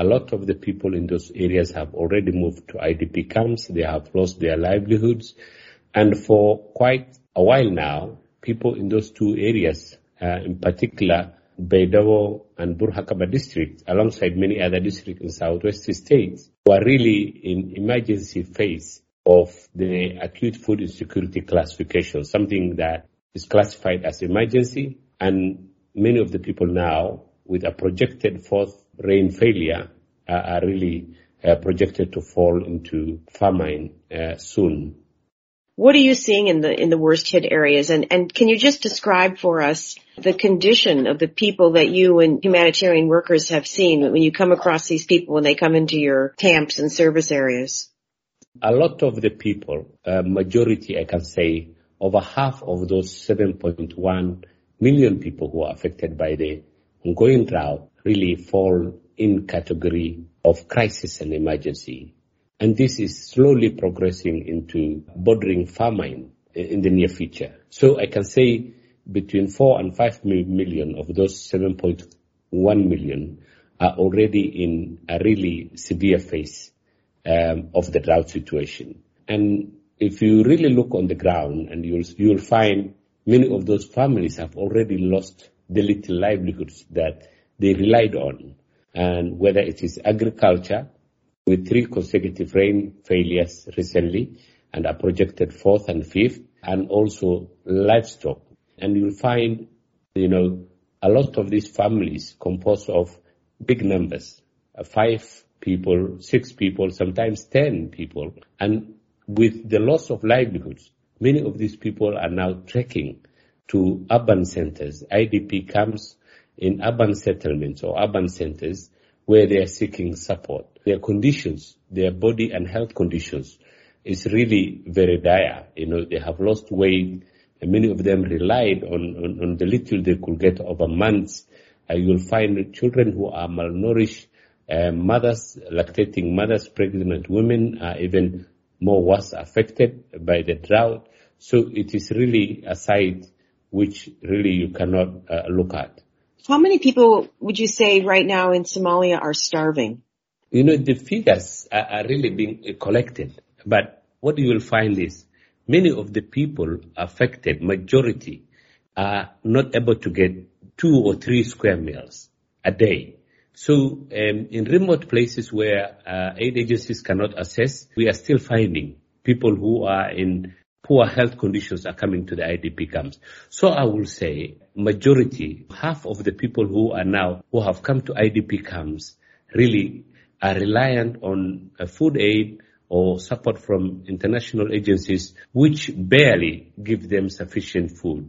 A lot of the people in those areas have already moved to IDP camps. They have lost their livelihoods. And for quite a while now, people in those two areas, uh, in particular, Baidoa and Burhakaba district, alongside many other districts in southwest states, were really in emergency phase of the acute food insecurity classification, something that is classified as emergency. And many of the people now, with a projected fourth rain failure, are really uh, projected to fall into famine uh, soon. What are you seeing in the in the worst hit areas, and and can you just describe for us the condition of the people that you and humanitarian workers have seen when you come across these people when they come into your camps and service areas? A lot of the people, uh, majority I can say, over half of those 7.1 million people who are affected by the ongoing drought really fall in category of crisis and emergency. And this is slowly progressing into bordering famine in the near future. So I can say between 4 and 5 million of those 7.1 million are already in a really severe phase um, of the drought situation. And if you really look on the ground and you'll, you'll find many of those families have already lost the little livelihoods that they relied on. And whether it is agriculture with three consecutive rain failures recently and are projected fourth and fifth and also livestock and you'll find, you know, a lot of these families composed of big numbers, uh, five people, six people, sometimes 10 people. And with the loss of livelihoods, many of these people are now trekking to urban centers, IDP camps in urban settlements or urban centers where they are seeking support. Their conditions, their body and health conditions is really very dire. You know, they have lost weight, and many of them relied on, on, on the little they could get over months. Uh, you'll find children who are malnourished, uh, mothers, lactating mothers, pregnant women are even more worse affected by the drought. So it is really a sight which really you cannot uh, look at. How many people would you say right now in Somalia are starving? You know, the figures are, are really being collected, but what you will find is many of the people affected, majority, are not able to get two or three square meals a day. So um, in remote places where uh, aid agencies cannot assess, we are still finding people who are in poor health conditions are coming to the IDP camps. So I will say majority, half of the people who are now, who have come to IDP camps really are reliant on uh, food aid or support from international agencies which barely give them sufficient food.